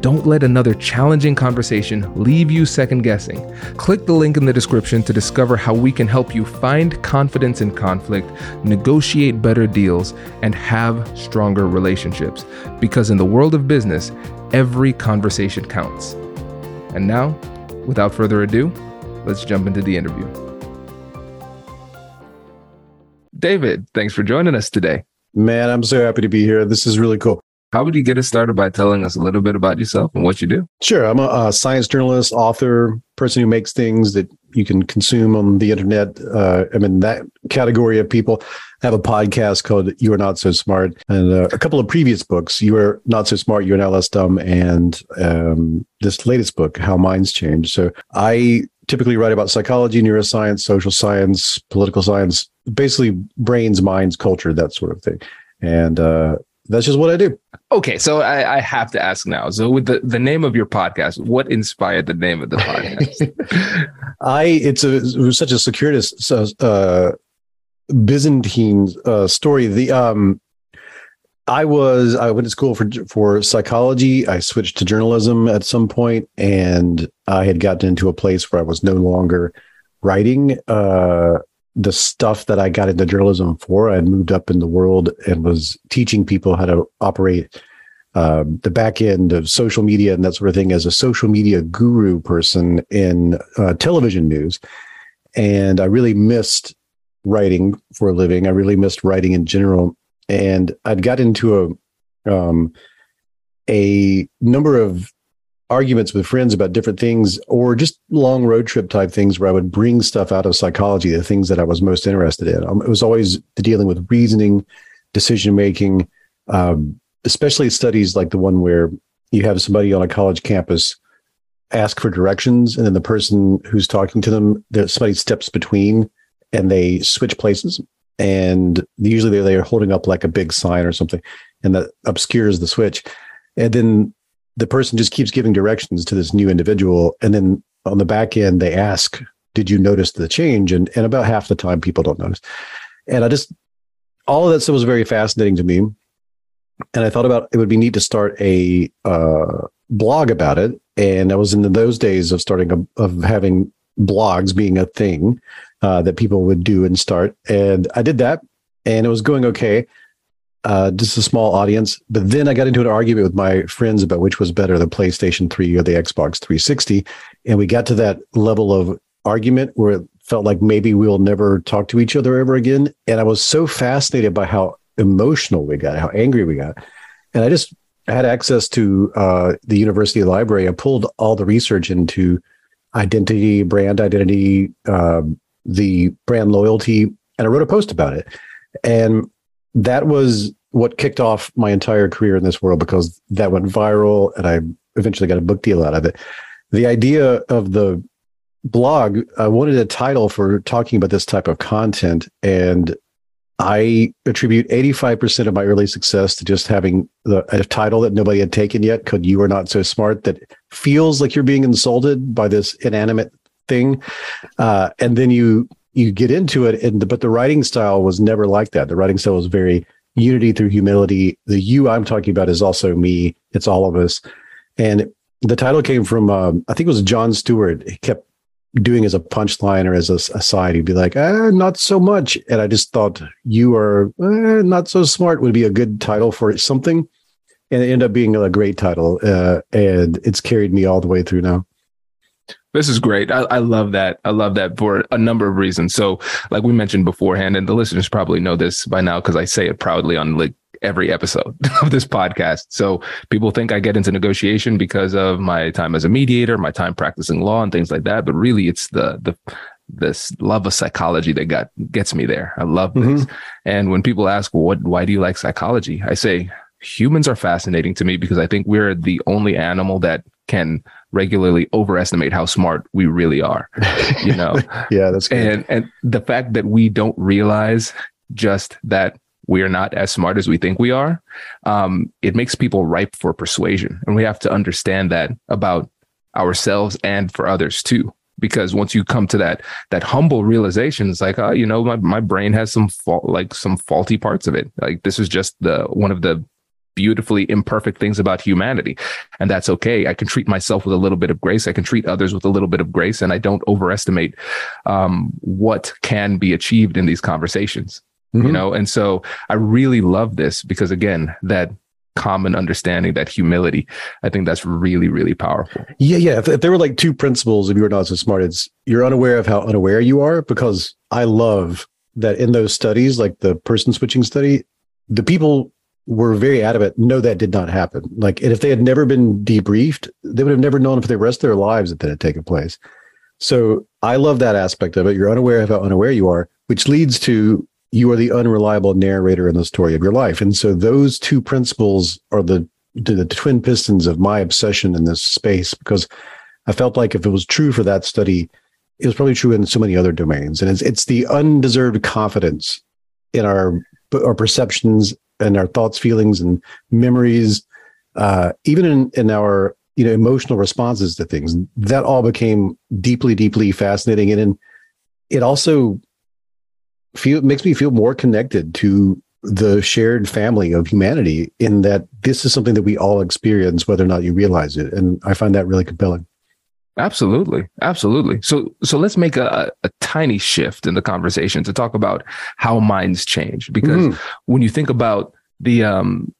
Don't let another challenging conversation leave you second guessing. Click the link in the description to discover how we can help you find confidence in conflict, negotiate better deals, and have stronger relationships. Because in the world of business, every conversation counts. And now, without further ado, let's jump into the interview. David, thanks for joining us today. Man, I'm so happy to be here. This is really cool. How would you get us started by telling us a little bit about yourself and what you do? Sure. I'm a, a science journalist, author, person who makes things that you can consume on the internet. Uh, I'm in that category of people. I have a podcast called You Are Not So Smart and uh, a couple of previous books, You Are Not So Smart, You Are Now Less Dumb, and um, this latest book, How Minds Change. So I typically write about psychology, neuroscience, social science, political science, basically brains, minds, culture, that sort of thing. And uh, that's just what I do. Okay, so I, I, have to ask now. So, with the, the name of your podcast, what inspired the name of the podcast? I it's a it such a circuitous uh, Byzantine uh, story. The um, I was I went to school for for psychology. I switched to journalism at some point, and I had gotten into a place where I was no longer writing. Uh, the stuff that I got into journalism for. I had moved up in the world and was teaching people how to operate um, the back end of social media and that sort of thing as a social media guru person in uh, television news. And I really missed writing for a living. I really missed writing in general. And I'd got into a um, a number of arguments with friends about different things or just long road trip type things where I would bring stuff out of psychology, the things that I was most interested in. Um, it was always dealing with reasoning, decision making, um, especially studies like the one where you have somebody on a college campus ask for directions and then the person who's talking to them, somebody steps between and they switch places. And usually they're, they're holding up like a big sign or something and that obscures the switch. And then the person just keeps giving directions to this new individual and then on the back end they ask did you notice the change? And and about half the time people don't notice. And i just all of that stuff was very fascinating to me. And i thought about it would be neat to start a uh, blog about it. And i was in those days of starting a, of having blogs being a thing uh, that people would do and start. And i did that and it was going okay uh, just a small audience. But then I got into an argument with my friends about which was better, the PlayStation 3 or the Xbox 360. And we got to that level of argument where it felt like maybe we'll never talk to each other ever again. And I was so fascinated by how emotional we got, how angry we got. And I just had access to uh, the university library. I pulled all the research into identity, brand identity, um, the brand loyalty, and I wrote a post about it. And that was what kicked off my entire career in this world because that went viral and I eventually got a book deal out of it. The idea of the blog, I wanted a title for talking about this type of content. And I attribute 85% of my early success to just having the, a title that nobody had taken yet called You Are Not So Smart that feels like you're being insulted by this inanimate thing. Uh, and then you you get into it, and the, but the writing style was never like that. The writing style was very unity through humility. The you I'm talking about is also me. It's all of us. And the title came from um, I think it was Jon Stewart. He kept doing as a punchline or as a, a side, he'd be like, eh, not so much. And I just thought you are eh, not so smart would be a good title for something. And it ended up being a great title. Uh, and it's carried me all the way through now. This is great. I, I, love that. I love that for a number of reasons. So, like we mentioned beforehand, and the listeners probably know this by now because I say it proudly on like every episode of this podcast. So people think I get into negotiation because of my time as a mediator, my time practicing law and things like that. But really it's the, the, this love of psychology that got gets me there. I love this. Mm-hmm. And when people ask, well, what, why do you like psychology? I say humans are fascinating to me because I think we're the only animal that can regularly overestimate how smart we really are. You know? yeah, that's good. And and the fact that we don't realize just that we are not as smart as we think we are, um, it makes people ripe for persuasion. And we have to understand that about ourselves and for others too. Because once you come to that that humble realization, it's like, oh, you know, my, my brain has some fault, like some faulty parts of it. Like this is just the one of the beautifully imperfect things about humanity. And that's okay. I can treat myself with a little bit of grace. I can treat others with a little bit of grace. And I don't overestimate um, what can be achieved in these conversations mm-hmm. you know and so i really love this because again that common understanding that humility i think that's really really powerful yeah yeah if, if there were like two principles if you were not so smart it's you're unaware of how unaware you are because i love that in those studies like the person switching study the people were very adamant no that did not happen like and if they had never been debriefed they would have never known for the rest of their lives that that had taken place so i love that aspect of it you're unaware of how unaware you are which leads to you are the unreliable narrator in the story of your life. And so those two principles are the the twin pistons of my obsession in this space because I felt like if it was true for that study, it was probably true in so many other domains. And it's it's the undeserved confidence in our our perceptions and our thoughts, feelings, and memories, uh, even in in our you know emotional responses to things. That all became deeply, deeply fascinating, and in, it also feel makes me feel more connected to the shared family of humanity in that this is something that we all experience whether or not you realize it and i find that really compelling absolutely absolutely so so let's make a, a tiny shift in the conversation to talk about how minds change because mm-hmm. when you think about the um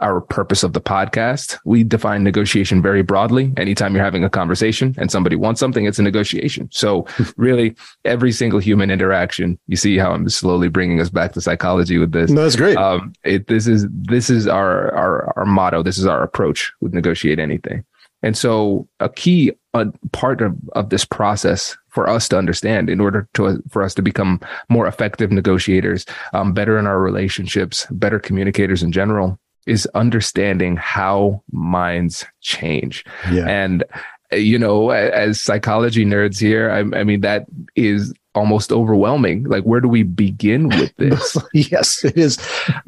our purpose of the podcast. We define negotiation very broadly. Anytime you're having a conversation and somebody wants something, it's a negotiation. So really every single human interaction, you see how I'm slowly bringing us back to psychology with this. No, that's great. Um, it, this is, this is our, our, our motto. This is our approach with negotiate anything. And so a key uh, part of, of this process for us to understand in order to for us to become more effective negotiators, um, better in our relationships, better communicators in general, is understanding how minds change. Yeah. And you know, as psychology nerds here, I, I, mean, that is almost overwhelming. Like, where do we begin with this? yes, it is.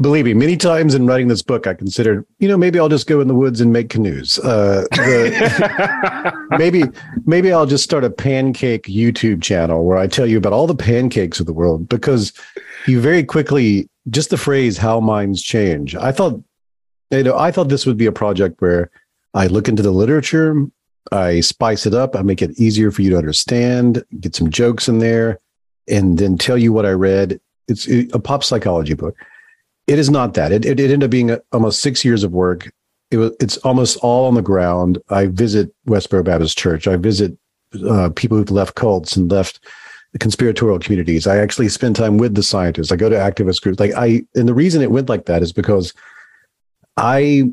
Believe me, many times in writing this book, I considered, you know, maybe I'll just go in the woods and make canoes. Uh, the, maybe, maybe I'll just start a pancake YouTube channel where I tell you about all the pancakes of the world because you very quickly, just the phrase "how minds change." I thought you know, I thought this would be a project where I look into the literature, I spice it up, I make it easier for you to understand, get some jokes in there, and then tell you what I read. It's a pop psychology book. It is not that. It, it, it ended up being a, almost six years of work. It was, it's almost all on the ground. I visit Westboro Baptist Church. I visit uh, people who've left cults and left the conspiratorial communities. I actually spend time with the scientists. I go to activist groups. Like I, and the reason it went like that is because I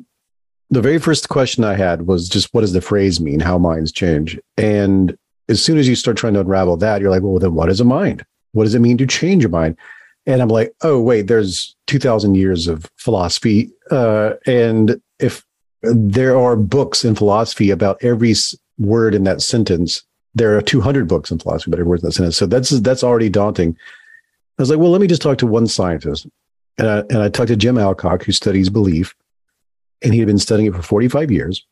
the very first question I had was just what does the phrase mean? How minds change? And as soon as you start trying to unravel that, you're like, well, then what is a mind? What does it mean to change a mind? And I'm like, oh, wait, there's 2000 years of philosophy. Uh, and if there are books in philosophy about every word in that sentence, there are 200 books in philosophy about every word in that sentence. So that's, that's already daunting. I was like, well, let me just talk to one scientist. And I, and I talked to Jim Alcock, who studies belief, and he had been studying it for 45 years.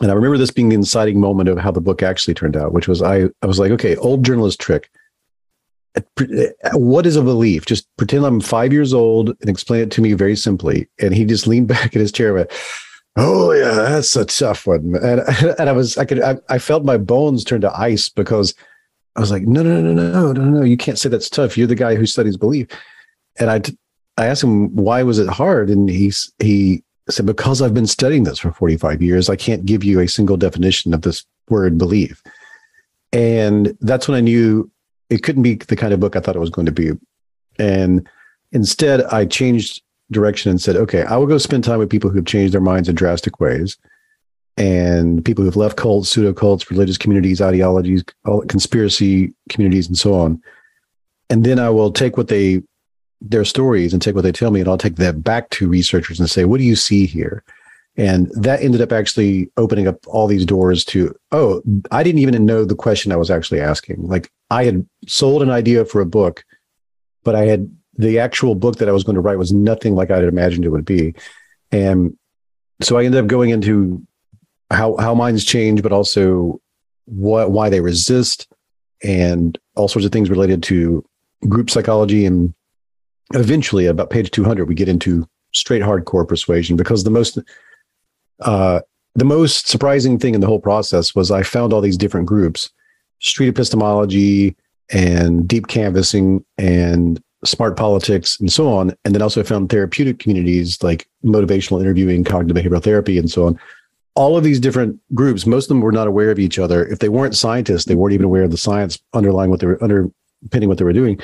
And I remember this being the inciting moment of how the book actually turned out, which was I, I was like, okay, old journalist trick. Uh, uh, what is a belief? Just pretend I'm five years old and explain it to me very simply. And he just leaned back in his chair and went, Oh yeah, that's a tough one. And and I was I could I, I felt my bones turn to ice because I was like, no, no, no, no, no, no, no, you can't say that's tough. You're the guy who studies belief. And I I asked him why was it hard, and he's he said because I've been studying this for 45 years, I can't give you a single definition of this word belief. And that's when I knew it couldn't be the kind of book I thought it was going to be. And instead, I changed direction and said, okay, I will go spend time with people who have changed their minds in drastic ways and people who've left cults, pseudo cults, religious communities, ideologies, conspiracy communities, and so on. And then I will take what they, their stories and take what they tell me, and I'll take that back to researchers and say, what do you see here? And that ended up actually opening up all these doors to, oh, I didn't even know the question I was actually asking. Like I had sold an idea for a book, but I had the actual book that I was going to write was nothing like I had imagined it would be. And so I ended up going into how how minds change, but also what why they resist, and all sorts of things related to group psychology. And eventually, about page two hundred, we get into straight hardcore persuasion because the most uh, the most surprising thing in the whole process was I found all these different groups, street epistemology and deep canvassing and smart politics and so on. And then also found therapeutic communities like motivational interviewing, cognitive behavioral therapy, and so on. All of these different groups, most of them were not aware of each other. If they weren't scientists, they weren't even aware of the science underlying what they were underpinning what they were doing.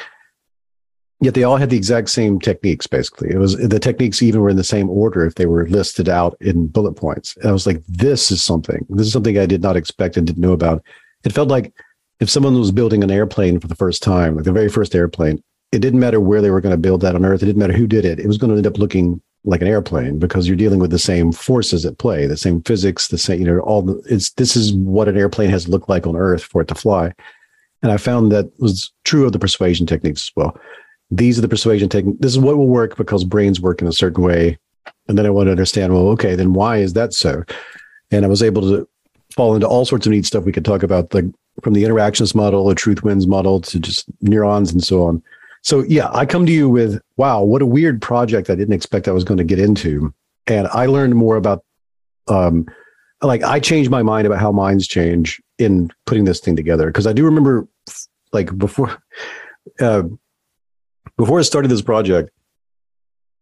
Yet they all had the exact same techniques, basically. It was the techniques even were in the same order if they were listed out in bullet points. And I was like, this is something. This is something I did not expect and didn't know about. It felt like if someone was building an airplane for the first time, like the very first airplane, it didn't matter where they were going to build that on Earth. It didn't matter who did it. It was going to end up looking like an airplane because you're dealing with the same forces at play, the same physics, the same, you know, all the, it's, this is what an airplane has looked like on Earth for it to fly. And I found that was true of the persuasion techniques as well. These are the persuasion techniques. This is what will work because brains work in a certain way. And then I want to understand, well, okay, then why is that so? And I was able to fall into all sorts of neat stuff we could talk about, like from the interactions model, the truth wins model to just neurons and so on. So yeah, I come to you with, wow, what a weird project I didn't expect I was going to get into. And I learned more about um like I changed my mind about how minds change in putting this thing together. Cause I do remember like before uh before I started this project,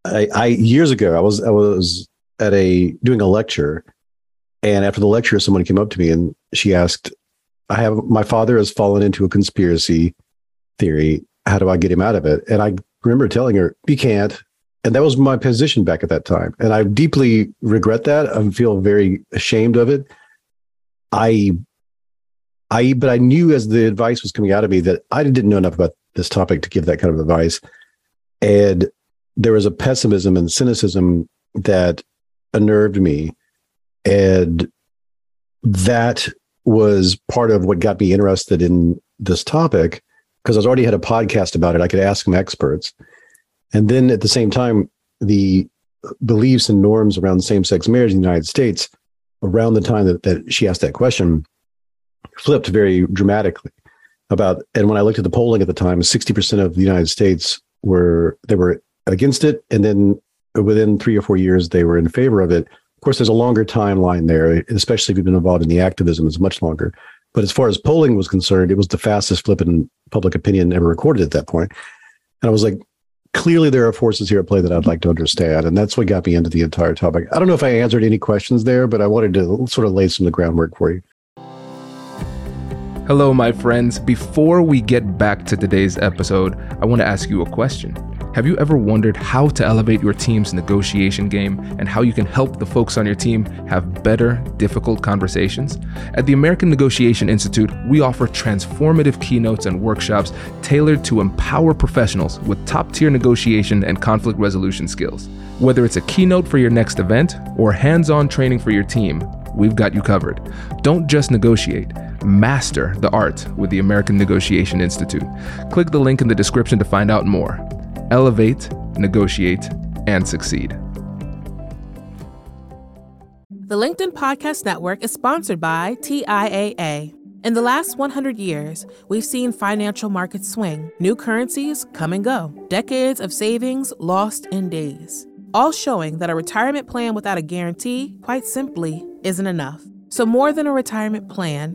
I, I years ago I was I was at a doing a lecture and after the lecture someone came up to me and she asked, I have my father has fallen into a conspiracy theory how do I get him out of it? And I remember telling her, you can't. And that was my position back at that time. And I deeply regret that. I feel very ashamed of it. I, I, but I knew as the advice was coming out of me that I didn't know enough about this topic to give that kind of advice. And there was a pessimism and cynicism that unnerved me. And that was part of what got me interested in this topic because I already had a podcast about it. I could ask some experts. And then at the same time, the beliefs and norms around same sex marriage in the United States around the time that, that she asked that question flipped very dramatically about and when I looked at the polling at the time, 60% of the United States were they were against it. And then within three or four years they were in favor of it. Of course, there's a longer timeline there, especially if you've been involved in the activism, it's much longer. But as far as polling was concerned, it was the fastest flip in public opinion ever recorded at that point. And I was like, clearly there are forces here at play that I'd like to understand. And that's what got me into the entire topic. I don't know if I answered any questions there, but I wanted to sort of lay some of the groundwork for you. Hello, my friends. Before we get back to today's episode, I want to ask you a question. Have you ever wondered how to elevate your team's negotiation game and how you can help the folks on your team have better, difficult conversations? At the American Negotiation Institute, we offer transformative keynotes and workshops tailored to empower professionals with top tier negotiation and conflict resolution skills. Whether it's a keynote for your next event or hands on training for your team, we've got you covered. Don't just negotiate master the art with the American Negotiation Institute. Click the link in the description to find out more. Elevate, negotiate, and succeed. The LinkedIn Podcast Network is sponsored by TIAA. In the last 100 years, we've seen financial markets swing, new currencies come and go, decades of savings lost in days, all showing that a retirement plan without a guarantee, quite simply, isn't enough. So, more than a retirement plan,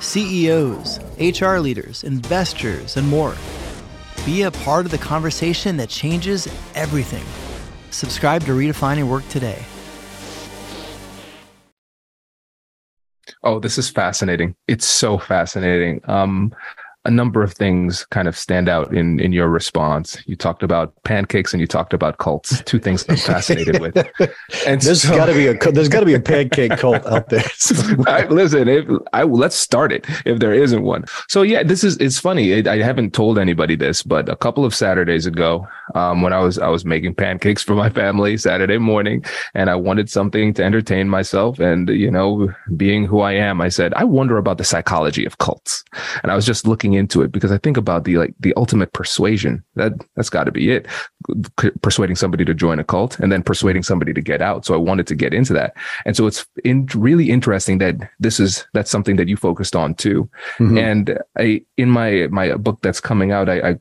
CEOs, HR leaders, investors, and more. Be a part of the conversation that changes everything. Subscribe to Redefining Work today. Oh, this is fascinating. It's so fascinating. Um, a number of things kind of stand out in in your response. You talked about pancakes and you talked about cults. Two things I'm fascinated with. And there's so, got to be a there's got to be a pancake cult out there. I, listen, if I let's start it if there isn't one. So yeah, this is it's funny. I haven't told anybody this, but a couple of Saturdays ago, um, when I was I was making pancakes for my family Saturday morning, and I wanted something to entertain myself, and you know, being who I am, I said I wonder about the psychology of cults, and I was just looking into it because I think about the like the ultimate persuasion. That that's got to be it. Persuading somebody to join a cult and then persuading somebody to get out. So I wanted to get into that. And so it's in, really interesting that this is that's something that you focused on too. Mm-hmm. And I in my my book that's coming out, I, I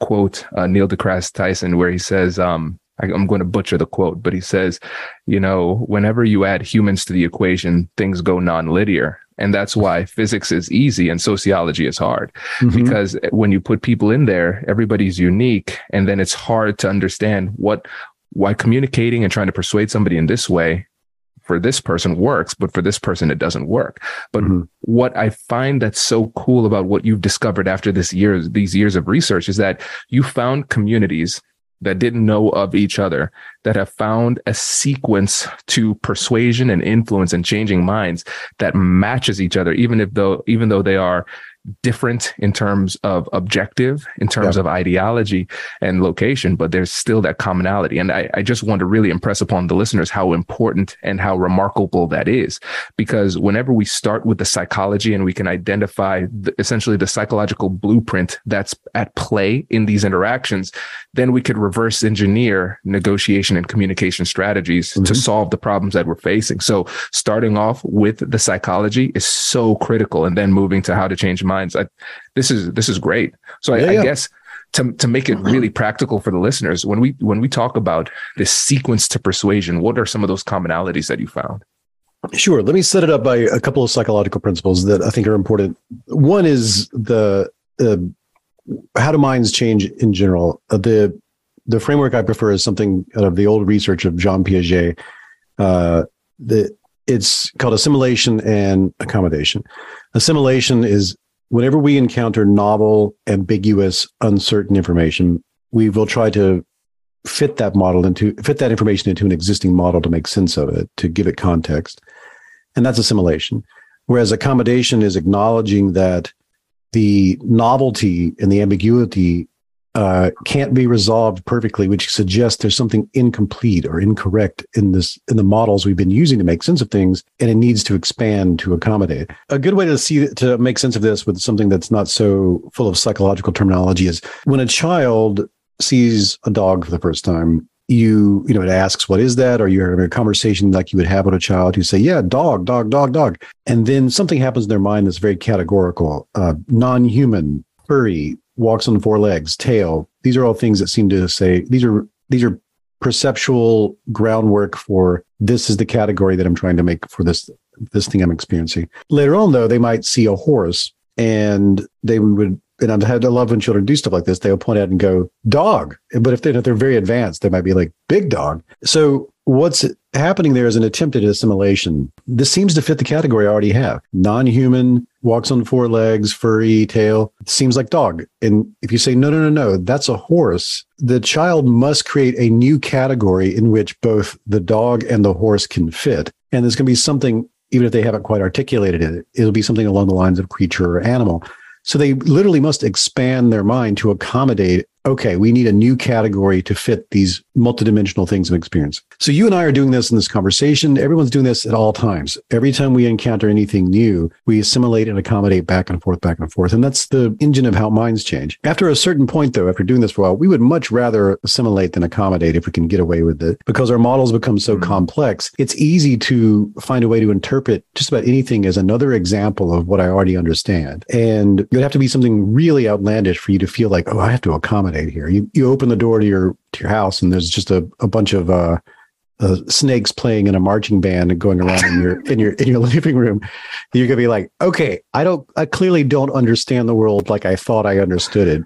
quote uh, Neil deGrasse Tyson where he says, um, I, I'm going to butcher the quote, but he says, you know, whenever you add humans to the equation, things go non-linear. And that's why physics is easy and sociology is hard. Mm-hmm. Because when you put people in there, everybody's unique. And then it's hard to understand what, why communicating and trying to persuade somebody in this way for this person works, but for this person, it doesn't work. But mm-hmm. what I find that's so cool about what you've discovered after this years, these years of research is that you found communities that didn't know of each other that have found a sequence to persuasion and influence and changing minds that matches each other even if though even though they are different in terms of objective, in terms of ideology and location, but there's still that commonality. And I, I, just want to really impress upon the listeners how important and how remarkable that is. Because whenever we start with the psychology and we can identify the, essentially the psychological blueprint that's at play in these interactions, then we could reverse engineer negotiation and communication strategies mm-hmm. to solve the problems that we're facing. So starting off with the psychology is so critical and then moving to how to change minds. I, this is this is great. So yeah, I, I guess to to make it really practical for the listeners, when we when we talk about this sequence to persuasion, what are some of those commonalities that you found? Sure. Let me set it up by a couple of psychological principles that I think are important. One is the uh, how do minds change in general. Uh, the the framework I prefer is something out of the old research of Jean Piaget. Uh, the it's called assimilation and accommodation. Assimilation is whenever we encounter novel, ambiguous, uncertain information, we will try to fit that model into fit that information into an existing model to make sense of it, to give it context. And that's assimilation. Whereas accommodation is acknowledging that the novelty and the ambiguity uh, can't be resolved perfectly, which suggests there's something incomplete or incorrect in this in the models we've been using to make sense of things, and it needs to expand to accommodate. A good way to see to make sense of this with something that's not so full of psychological terminology is when a child sees a dog for the first time. You, you know, it asks, what is that? Or you're having a conversation like you would have with a child. You say, yeah, dog, dog, dog, dog. And then something happens in their mind that's very categorical, uh, non human, furry, walks on four legs, tail. These are all things that seem to say these are these are perceptual groundwork for this is the category that I'm trying to make for this this thing I'm experiencing. Later on, though, they might see a horse and they would. And I've had to love when children do stuff like this. They'll point out and go dog. But if they're, if they're very advanced, they might be like big dog. So what's happening there is an attempt at assimilation. This seems to fit the category I already have. Non-human, walks on four legs, furry tail. seems like dog. And if you say, no, no, no, no, that's a horse, the child must create a new category in which both the dog and the horse can fit. And there's going to be something, even if they haven't quite articulated it, it'll be something along the lines of creature or animal. So they literally must expand their mind to accommodate okay, we need a new category to fit these multidimensional things of experience. So you and I are doing this in this conversation. Everyone's doing this at all times. Every time we encounter anything new, we assimilate and accommodate back and forth, back and forth. And that's the engine of how minds change. After a certain point, though, after doing this for a while, we would much rather assimilate than accommodate if we can get away with it because our models become so mm-hmm. complex. It's easy to find a way to interpret just about anything as another example of what I already understand. And it would have to be something really outlandish for you to feel like, oh, I have to accommodate here. You you open the door to your to your house and there's just a, a bunch of uh, uh, snakes playing in a marching band and going around in your in your in your living room. You're gonna be like, okay, I don't I clearly don't understand the world like I thought I understood it.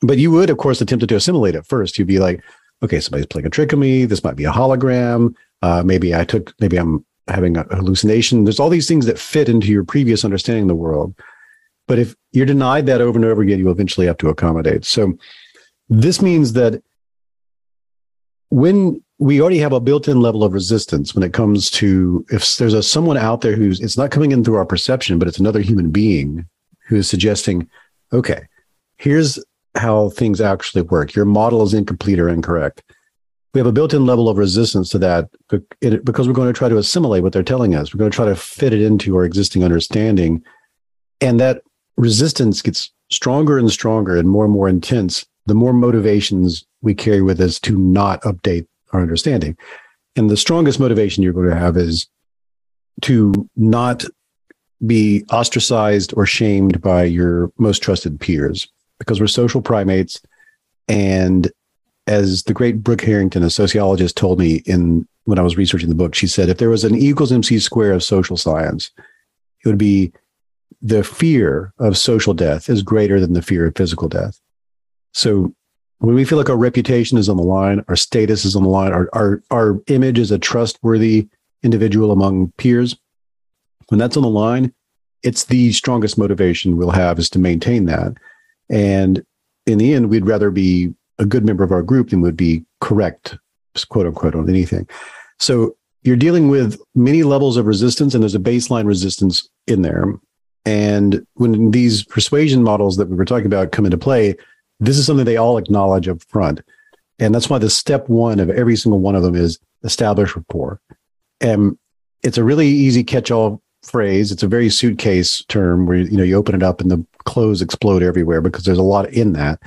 But you would, of course, attempt to assimilate it first. You'd be like, okay, somebody's playing a trick on me. This might be a hologram. Uh, maybe I took maybe I'm having a hallucination. There's all these things that fit into your previous understanding of the world. But if you're denied that over and over again, you eventually have to accommodate. So this means that when we already have a built-in level of resistance when it comes to if there's a someone out there who's it's not coming in through our perception, but it's another human being who is suggesting, okay, here's how things actually work. Your model is incomplete or incorrect. We have a built-in level of resistance to that because we're going to try to assimilate what they're telling us. We're going to try to fit it into our existing understanding. And that resistance gets stronger and stronger and more and more intense, the more motivations we carry with us to not update our understanding. And the strongest motivation you're going to have is to not be ostracized or shamed by your most trusted peers because we're social primates. And as the great Brooke Harrington, a sociologist, told me in when I was researching the book, she said, if there was an equals MC square of social science, it would be the fear of social death is greater than the fear of physical death. So when we feel like our reputation is on the line, our status is on the line, our, our, our image as a trustworthy individual among peers, when that's on the line, it's the strongest motivation we'll have is to maintain that. And in the end, we'd rather be a good member of our group than would be correct, quote unquote, on anything. So you're dealing with many levels of resistance, and there's a baseline resistance in there. And when these persuasion models that we were talking about come into play, this is something they all acknowledge up front. And that's why the step one of every single one of them is establish rapport. And it's a really easy catch-all phrase. It's a very suitcase term where you know you open it up and the clothes explode everywhere because there's a lot in that.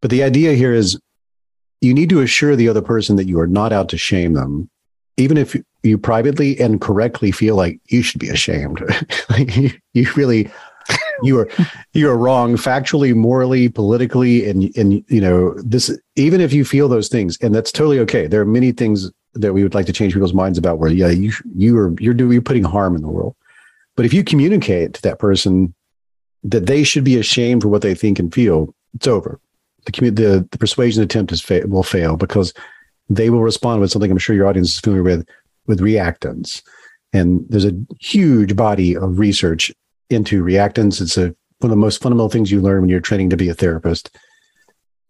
But the idea here is you need to assure the other person that you are not out to shame them, even if you privately and correctly feel like you should be ashamed. like you, you really you are you are wrong factually, morally, politically, and and you know this. Even if you feel those things, and that's totally okay. There are many things that we would like to change people's minds about. Where yeah, you you are you're doing you're putting harm in the world. But if you communicate to that person that they should be ashamed for what they think and feel, it's over. The the, the persuasion attempt is fa- will fail because they will respond with something I'm sure your audience is familiar with with reactance. And there's a huge body of research into reactance. It's a, one of the most fundamental things you learn when you're training to be a therapist.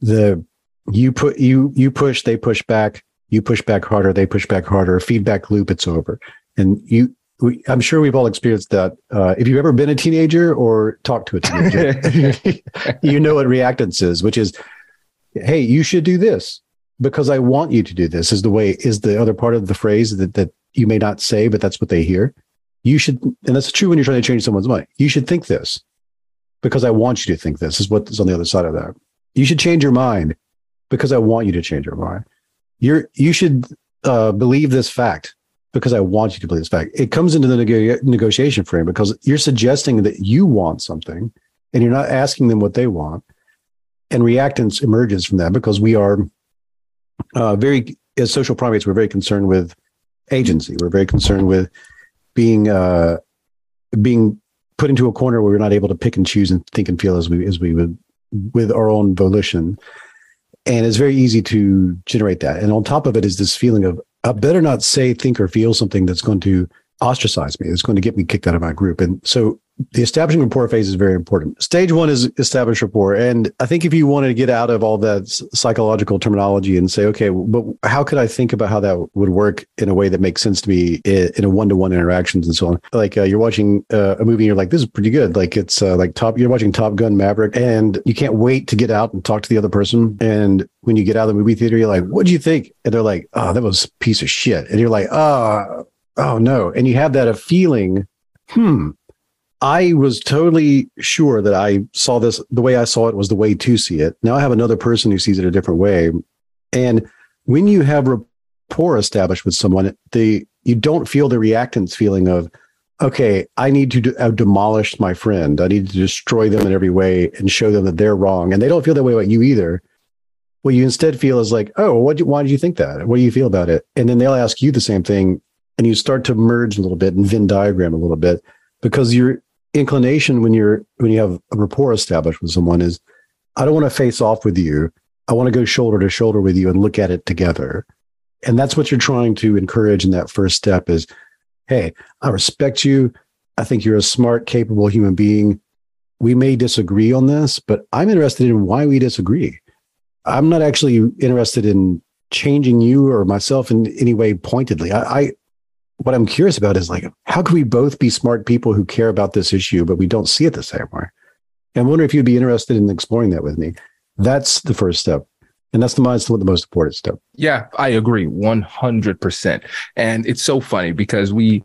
The you put you you push, they push back. You push back harder, they push back harder. Feedback loop. It's over. And you, we, I'm sure we've all experienced that. Uh, if you've ever been a teenager or talked to a teenager, you know what reactance is, which is, hey, you should do this because I want you to do this is the way is the other part of the phrase that that you may not say, but that's what they hear. You should, and that's true when you're trying to change someone's mind. You should think this because I want you to think this is what is on the other side of that. You should change your mind because I want you to change your mind. You're you should uh, believe this fact because I want you to believe this fact. It comes into the neg- negotiation frame because you're suggesting that you want something and you're not asking them what they want. And reactance emerges from that because we are uh, very as social primates, we're very concerned with agency. We're very concerned with being uh, being put into a corner where we're not able to pick and choose and think and feel as we as we would with our own volition. And it's very easy to generate that. And on top of it is this feeling of I better not say, think, or feel something that's going to ostracize me. It's going to get me kicked out of my group. And so the establishing rapport phase is very important. Stage one is establish rapport. And I think if you wanted to get out of all that psychological terminology and say, okay, but how could I think about how that would work in a way that makes sense to me in a one to one interactions and so on? Like uh, you're watching uh, a movie and you're like, this is pretty good. Like it's uh, like top, you're watching Top Gun Maverick and you can't wait to get out and talk to the other person. And when you get out of the movie theater, you're like, what do you think? And they're like, oh, that was a piece of shit. And you're like, oh, oh no. And you have that a feeling, hmm, I was totally sure that I saw this the way I saw it was the way to see it. Now I have another person who sees it a different way. And when you have rapport established with someone, the you don't feel the reactance feeling of, okay, I need to have demolished my friend. I need to destroy them in every way and show them that they're wrong. And they don't feel that way about you either. What you instead feel is like, oh, what? Why did you think that? What do you feel about it? And then they'll ask you the same thing, and you start to merge a little bit and Venn diagram a little bit because you're inclination when you're when you have a rapport established with someone is I don't want to face off with you. I want to go shoulder to shoulder with you and look at it together. And that's what you're trying to encourage in that first step is, hey, I respect you. I think you're a smart, capable human being. We may disagree on this, but I'm interested in why we disagree. I'm not actually interested in changing you or myself in any way pointedly. I, I what I'm curious about is like, how can we both be smart people who care about this issue, but we don't see it the same way? And I wonder if you'd be interested in exploring that with me. That's the first step. And that's the the most important step. Yeah, I agree 100%. And it's so funny because we,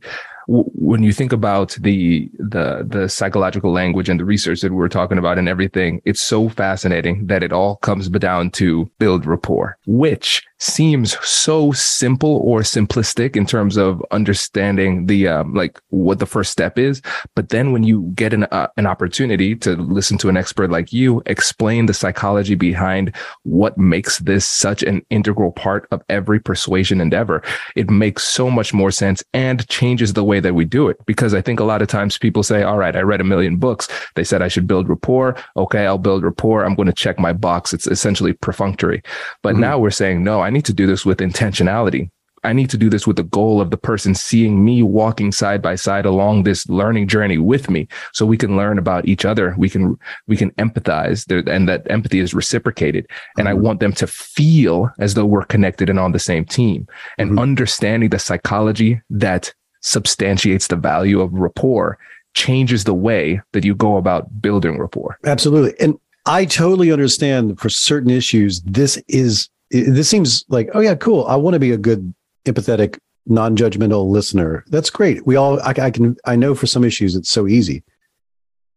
when you think about the the the psychological language and the research that we're talking about and everything, it's so fascinating that it all comes down to build rapport, which seems so simple or simplistic in terms of understanding the um, like what the first step is. But then when you get an uh, an opportunity to listen to an expert like you explain the psychology behind what makes this such an integral part of every persuasion endeavor it makes so much more sense and changes the way that we do it because i think a lot of times people say all right i read a million books they said i should build rapport okay i'll build rapport i'm going to check my box it's essentially perfunctory but mm-hmm. now we're saying no i need to do this with intentionality. I need to do this with the goal of the person seeing me walking side by side along this learning journey with me so we can learn about each other. We can, we can empathize there and that empathy is reciprocated. And mm-hmm. I want them to feel as though we're connected and on the same team and mm-hmm. understanding the psychology that substantiates the value of rapport changes the way that you go about building rapport. Absolutely. And I totally understand for certain issues, this is this seems like, oh yeah, cool. I want to be a good, empathetic, non-judgmental listener. That's great. We all, I, I can, I know for some issues it's so easy,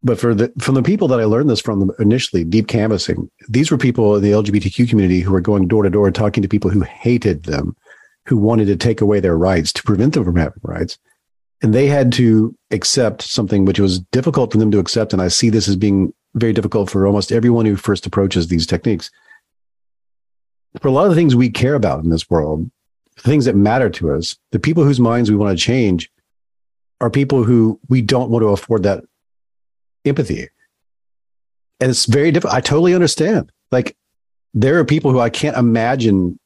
but for the from the people that I learned this from initially, deep canvassing, these were people in the LGBTQ community who were going door to door talking to people who hated them, who wanted to take away their rights to prevent them from having rights. And they had to accept something which was difficult for them to accept. And I see this as being very difficult for almost everyone who first approaches these techniques for a lot of the things we care about in this world, things that matter to us, the people whose minds we want to change are people who we don't want to afford that empathy. And it's very difficult. I totally understand. Like, there are people who I can't imagine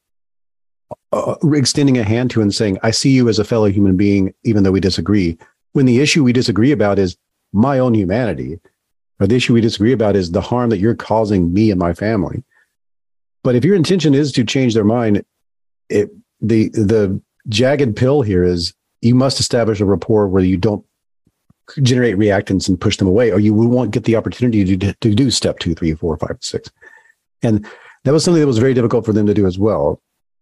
uh, extending a hand to and saying, I see you as a fellow human being, even though we disagree. When the issue we disagree about is my own humanity, or the issue we disagree about is the harm that you're causing me and my family. But if your intention is to change their mind, it, the the jagged pill here is you must establish a rapport where you don't generate reactance and push them away, or you won't get the opportunity to, to do step two, three, four, five, six. And that was something that was very difficult for them to do as well.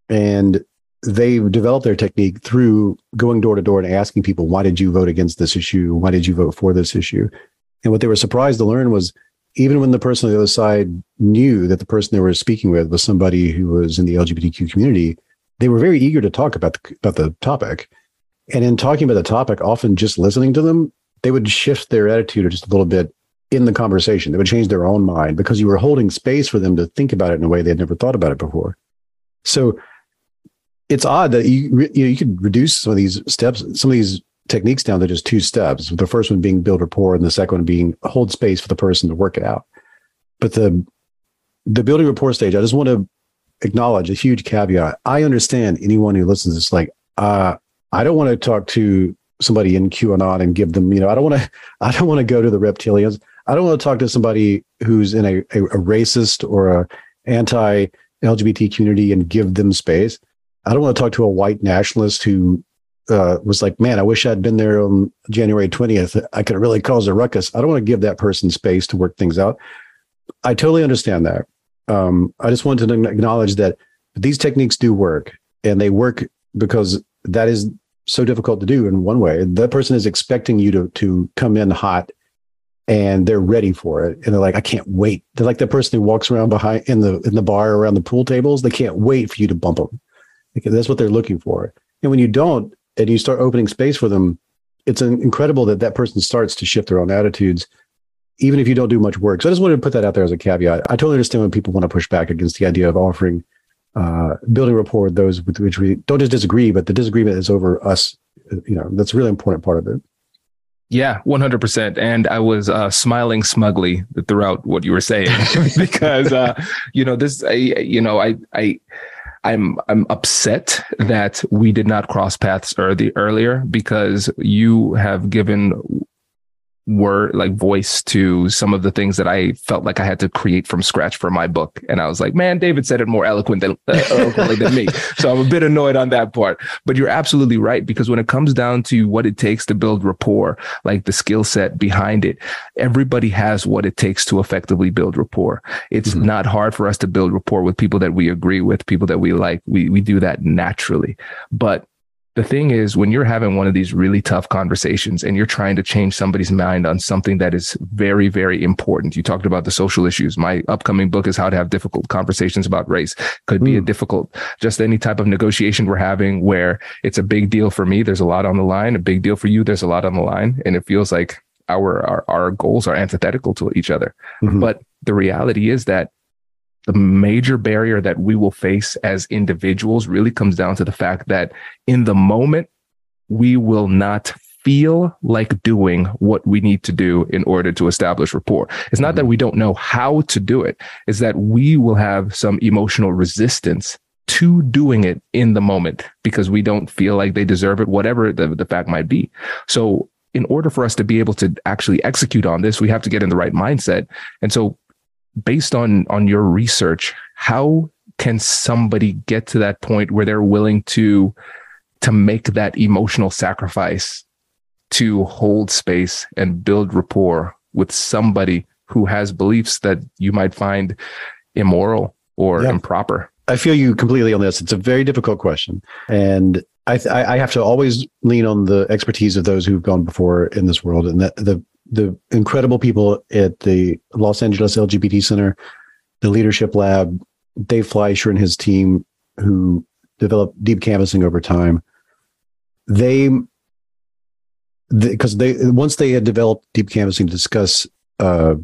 And they developed their technique through going door to door and asking people, why did you vote against this issue? Why did you vote for this issue? And what they were surprised to learn was even when the person on the other side knew that the person they were speaking with was somebody who was in the LGBTQ community, they were very eager to talk about the, about the topic. And in talking about the topic, often just listening to them, they would shift their attitude just a little bit in the conversation. They would change their own mind because you were holding space for them to think about it in a way they had never thought about it before. So it's odd that you you, know, you could reduce some of these steps, some of these techniques down to just two steps. The first one being build rapport, and the second one being hold space for the person to work it out. But the the building rapport stage, I just want to acknowledge a huge caveat. I understand anyone who listens is like, uh, I don't want to talk to somebody in QAnon and give them, you know, I don't want to, I don't want to go to the reptilians. I don't want to talk to somebody who's in a, a, a racist or a anti LGBT community and give them space. I don't want to talk to a white nationalist who uh, was like, man, I wish I'd been there on January 20th. I could have really cause a ruckus. I don't want to give that person space to work things out. I totally understand that. Um, I just wanted to acknowledge that these techniques do work and they work because that is so difficult to do in one way. That person is expecting you to, to come in hot and they're ready for it. And they're like, I can't wait. They're like the person who walks around behind in the, in the bar around the pool tables. They can't wait for you to bump them. Because that's what they're looking for. And when you don't, and you start opening space for them, it's incredible that that person starts to shift their own attitudes, even if you don't do much work. So I just wanted to put that out there as a caveat. I totally understand when people want to push back against the idea of offering uh, building rapport with those with which we don't just disagree, but the disagreement is over us. You know, that's a really important part of it. Yeah, 100%. And I was uh, smiling smugly throughout what you were saying because, uh, you know, this, I, you know, I, I, I'm I'm upset that we did not cross paths early, earlier because you have given were like voice to some of the things that I felt like I had to create from scratch for my book. And I was like, man, David said it more eloquent than, uh, eloquently than me. So I'm a bit annoyed on that part. But you're absolutely right because when it comes down to what it takes to build rapport, like the skill set behind it, everybody has what it takes to effectively build rapport. It's mm-hmm. not hard for us to build rapport with people that we agree with, people that we like. We we do that naturally. But the thing is when you're having one of these really tough conversations and you're trying to change somebody's mind on something that is very very important you talked about the social issues my upcoming book is how to have difficult conversations about race could be mm. a hmm. difficult just any type of negotiation we're having where it's a big deal for me there's a lot on the line a big deal for you there's a lot on the line and it feels like our our, our goals are antithetical to each other mm-hmm. but the reality is that the major barrier that we will face as individuals really comes down to the fact that in the moment, we will not feel like doing what we need to do in order to establish rapport. It's not that we don't know how to do it, it's that we will have some emotional resistance to doing it in the moment because we don't feel like they deserve it, whatever the, the fact might be. So in order for us to be able to actually execute on this, we have to get in the right mindset. And so based on on your research, how can somebody get to that point where they're willing to to make that emotional sacrifice to hold space and build rapport with somebody who has beliefs that you might find immoral or yeah. improper? I feel you completely on this. It's a very difficult question, and I, I have to always lean on the expertise of those who've gone before in this world, and that the the incredible people at the Los Angeles LGBT Center, the Leadership Lab, Dave Fleischer and his team, who developed deep canvassing over time, they because they once they had developed deep canvassing to discuss uh,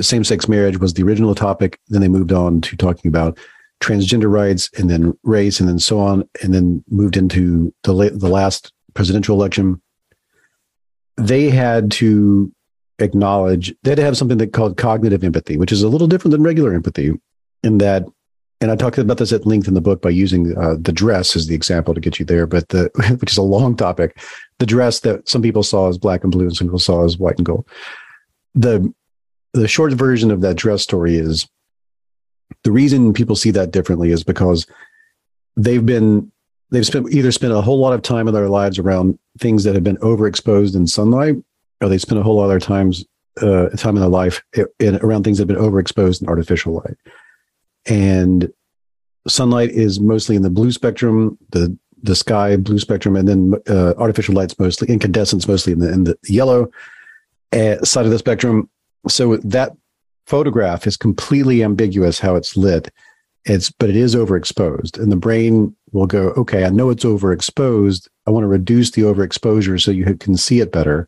same-sex marriage was the original topic. Then they moved on to talking about transgender rights, and then race, and then so on, and then moved into the la- the last presidential election they had to acknowledge they had to have something that called cognitive empathy, which is a little different than regular empathy in that and I talked about this at length in the book by using uh, the dress as the example to get you there, but the which is a long topic, the dress that some people saw as black and blue and some people saw as white and gold. The the short version of that dress story is the reason people see that differently is because they've been they've spent either spent a whole lot of time in their lives around things that have been overexposed in sunlight, or they spend a whole lot of their times uh, time in their life in, around things that have been overexposed in artificial light. And sunlight is mostly in the blue spectrum, the the sky blue spectrum, and then uh, artificial light's mostly incandescence, mostly in the in the yellow uh, side of the spectrum. So that photograph is completely ambiguous how it's lit it's but it is overexposed and the brain will go okay i know it's overexposed. I want to reduce the overexposure so you can see it better.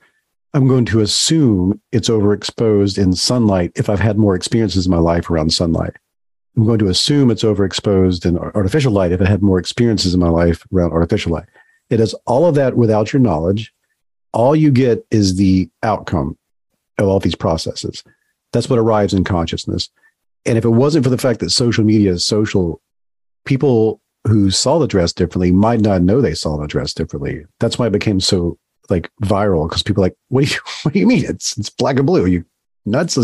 I'm going to assume it's overexposed in sunlight if i've had more experiences in my life around sunlight. I'm going to assume it's overexposed in artificial light if i had more experiences in my life around artificial light. It is all of that without your knowledge. All you get is the outcome of all these processes. That's what arrives in consciousness And if it wasn't for the fact that social media is social, people who saw the dress differently might not know they saw the dress differently. That's why it became so like viral because people are like, what do you what do you mean? It's it's black and blue. Are you nuts?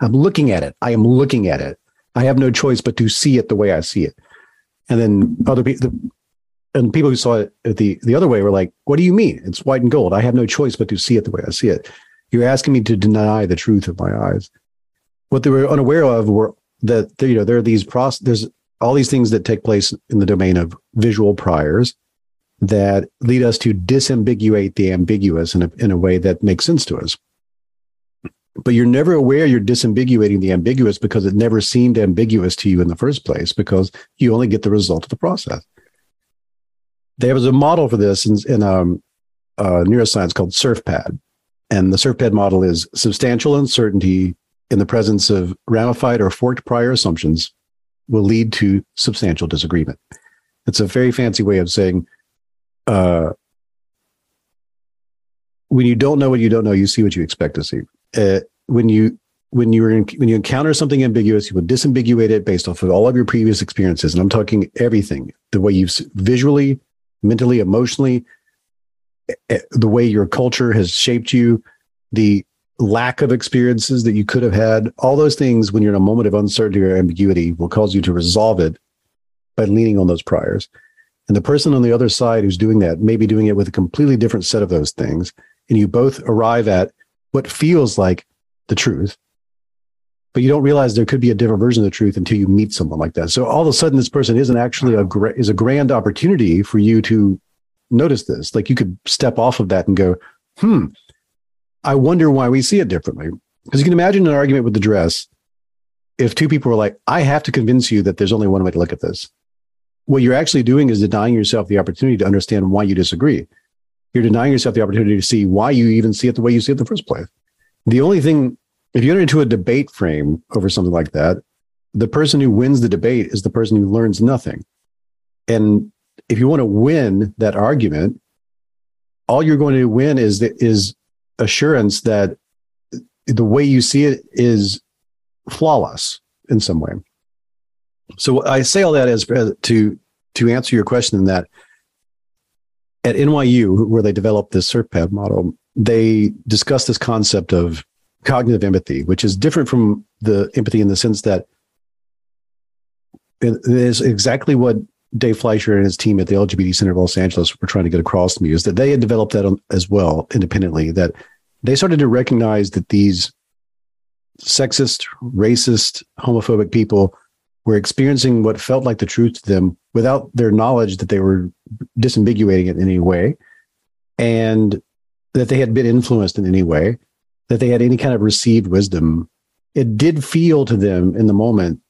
I'm looking at it. I am looking at it. I have no choice but to see it the way I see it. And then other people and people who saw it the the other way were like, what do you mean? It's white and gold. I have no choice but to see it the way I see it. You're asking me to deny the truth of my eyes. What they were unaware of were that you know there are these process there's all these things that take place in the domain of visual priors that lead us to disambiguate the ambiguous in a, in a way that makes sense to us. But you're never aware you're disambiguating the ambiguous because it never seemed ambiguous to you in the first place because you only get the result of the process. There was a model for this in, in um, uh, neuroscience called SURFPAD. And the SURFPAD model is substantial uncertainty in the presence of ramified or forked prior assumptions will lead to substantial disagreement. It's a very fancy way of saying uh, when you don't know what you don't know, you see what you expect to see. Uh, when you when you when you encounter something ambiguous, you will disambiguate it based off of all of your previous experiences, and I'm talking everything: the way you've visually, mentally, emotionally, the way your culture has shaped you, the lack of experiences that you could have had, all those things when you're in a moment of uncertainty or ambiguity will cause you to resolve it by leaning on those priors. And the person on the other side who's doing that may be doing it with a completely different set of those things. And you both arrive at what feels like the truth. But you don't realize there could be a different version of the truth until you meet someone like that. So all of a sudden, this person isn't actually a gra- is a grand opportunity for you to notice this. Like you could step off of that and go, "Hmm, I wonder why we see it differently." Because you can imagine an argument with the dress. If two people were like, "I have to convince you that there's only one way to look at this," what you're actually doing is denying yourself the opportunity to understand why you disagree. You're denying yourself the opportunity to see why you even see it the way you see it in the first place. The only thing, if you enter into a debate frame over something like that, the person who wins the debate is the person who learns nothing. And if you want to win that argument, all you're going to win is is assurance that the way you see it is flawless in some way. So I say all that as to to answer your question that at NYU, where they developed this SURFPAD model, they discuss this concept of cognitive empathy, which is different from the empathy in the sense that it is exactly what Dave Fleischer and his team at the LGBT Center of Los Angeles were trying to get across to me is that they had developed that as well independently, that they started to recognize that these sexist, racist, homophobic people were experiencing what felt like the truth to them without their knowledge that they were disambiguating it in any way and that they had been influenced in any way, that they had any kind of received wisdom. It did feel to them in the moment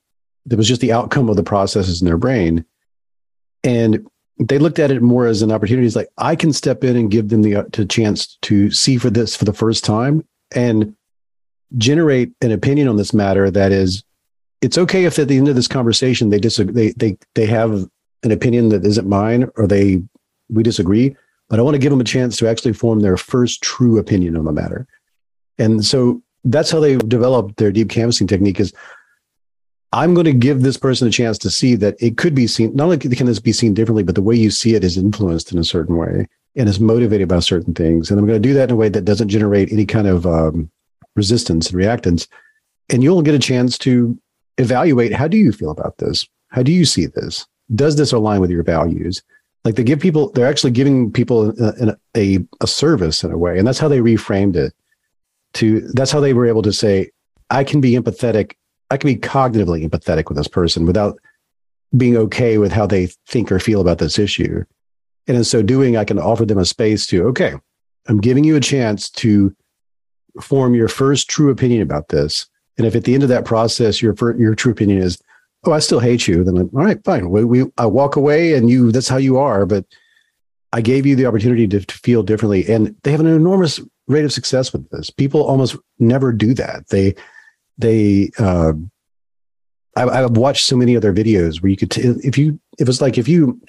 that was just the outcome of the processes in their brain. And they looked at it more as an opportunity. It's like, I can step in and give them the, uh, the chance to see for this for the first time and generate an opinion on this matter that is it's okay if at the end of this conversation they disagree they they they have an opinion that isn't mine or they we disagree but i want to give them a chance to actually form their first true opinion on the matter and so that's how they developed their deep canvassing technique is i'm going to give this person a chance to see that it could be seen not only can this be seen differently but the way you see it is influenced in a certain way and is motivated by certain things and i'm going to do that in a way that doesn't generate any kind of um, resistance and reactance and you'll get a chance to evaluate how do you feel about this? How do you see this? Does this align with your values? Like they give people, they're actually giving people a, a, a service in a way. And that's how they reframed it to, that's how they were able to say, I can be empathetic. I can be cognitively empathetic with this person without being okay with how they think or feel about this issue. And in so doing, I can offer them a space to, okay, I'm giving you a chance to form your first true opinion about this. And if at the end of that process, your your true opinion is, "Oh, I still hate you," then all right, fine. We, we I walk away, and you that's how you are. But I gave you the opportunity to, to feel differently, and they have an enormous rate of success with this. People almost never do that. They they uh, I, I've watched so many other videos where you could t- if you if it's like if you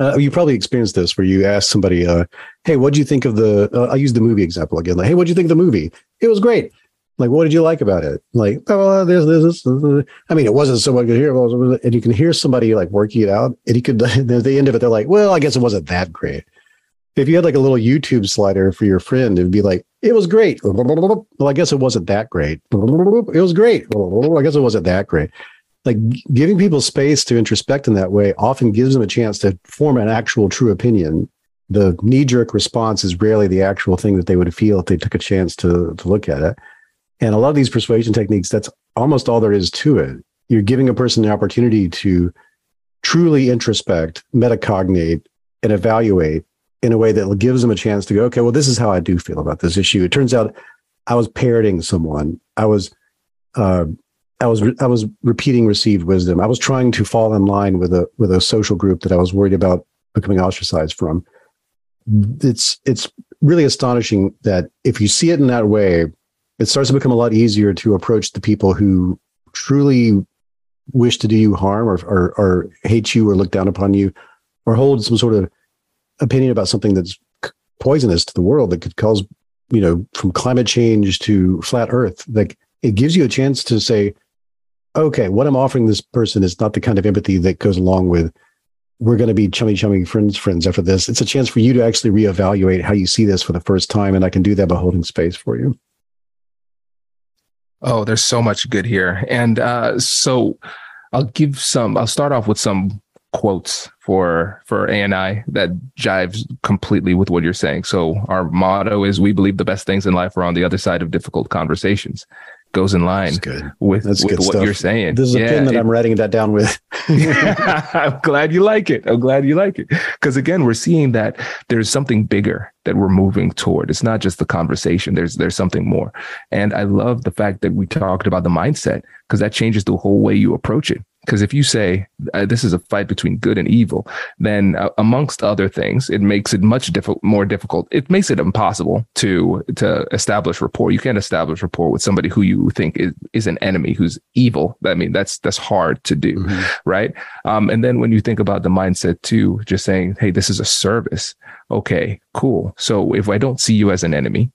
uh, you probably experienced this where you ask somebody, uh, "Hey, what do you think of the?" Uh, I'll use the movie example again. Like, "Hey, what do you think of the movie?" It was great Like, what did you like about it? Like, oh, there's this, this, I mean, it wasn't so much here, and you can hear somebody like working it out, and you could at the end of it, they're like, well, I guess it wasn't that great. If you had like a little YouTube slider for your friend, it'd be like, it was great. Well, I guess it wasn't that great. It was great. I guess it wasn't that great. Like giving people space to introspect in that way often gives them a chance to form an actual true opinion. The knee jerk response is rarely the actual thing that they would feel if they took a chance to, to look at it. And a lot of these persuasion techniques, that's almost all there is to it. You're giving a person the opportunity to truly introspect, metacognate, and evaluate in a way that gives them a chance to go, okay, well, this is how I do feel about this issue. It turns out I was parroting someone. I was, uh, I was, I was repeating received wisdom. I was trying to fall in line with a with a social group that I was worried about becoming ostracized from. It's it's really astonishing that if you see it in that way, it starts to become a lot easier to approach the people who truly wish to do you harm or, or, or hate you or look down upon you or hold some sort of opinion about something that's poisonous to the world that could cause, you know, from climate change to flat earth. Like it gives you a chance to say, okay, what I'm offering this person is not the kind of empathy that goes along with we're going to be chummy chummy friends friends after this. It's a chance for you to actually reevaluate how you see this for the first time. And I can do that by holding space for you. Oh, there's so much good here. And uh, so I'll give some, I'll start off with some quotes for for ANI that jives completely with what you're saying. So our motto is we believe the best things in life are on the other side of difficult conversations goes in line with, That's with what stuff. you're saying. This is yeah, a pin that it, I'm writing that down with. I'm glad you like it. I'm glad you like it. Because again, we're seeing that there's something bigger that we're moving toward. It's not just the conversation. There's there's something more. And I love the fact that we talked about the mindset because that changes the whole way you approach it. Because if you say uh, this is a fight between good and evil, then uh, amongst other things, it makes it much diff- more difficult. It makes it impossible to to establish rapport. You can't establish rapport with somebody who you think is, is an enemy, who's evil. I mean, that's that's hard to do, mm-hmm. right? Um, and then when you think about the mindset too, just saying, "Hey, this is a service." Okay, cool. So if I don't see you as an enemy,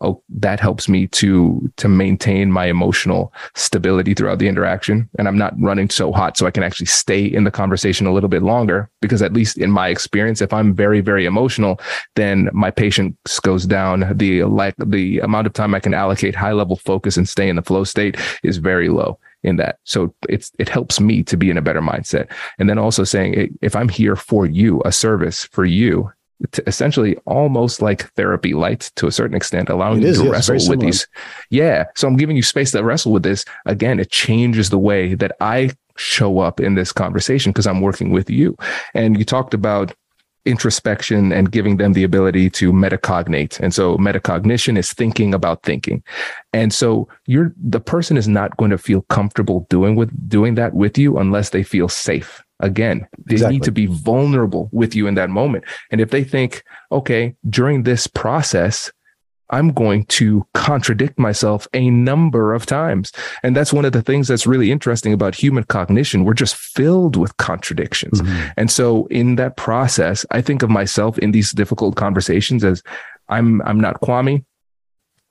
oh, that helps me to to maintain my emotional stability throughout the interaction and i'm not running so hot so i can actually stay in the conversation a little bit longer because at least in my experience if i'm very very emotional then my patience goes down the like the amount of time i can allocate high level focus and stay in the flow state is very low in that. So it's it helps me to be in a better mindset. And then also saying if I'm here for you, a service for you, essentially almost like therapy light to a certain extent, allowing it you is, to wrestle with these. Yeah. So I'm giving you space to wrestle with this. Again, it changes the way that I show up in this conversation because I'm working with you. And you talked about introspection and giving them the ability to metacognate. And so metacognition is thinking about thinking. And so you're the person is not going to feel comfortable doing with doing that with you unless they feel safe again they exactly. need to be vulnerable with you in that moment. And if they think okay during this process i'm going to contradict myself a number of times. And that's one of the things that's really interesting about human cognition. We're just filled with contradictions. Mm-hmm. and so in that process i think of myself in these difficult conversations as i'm i'm not kwame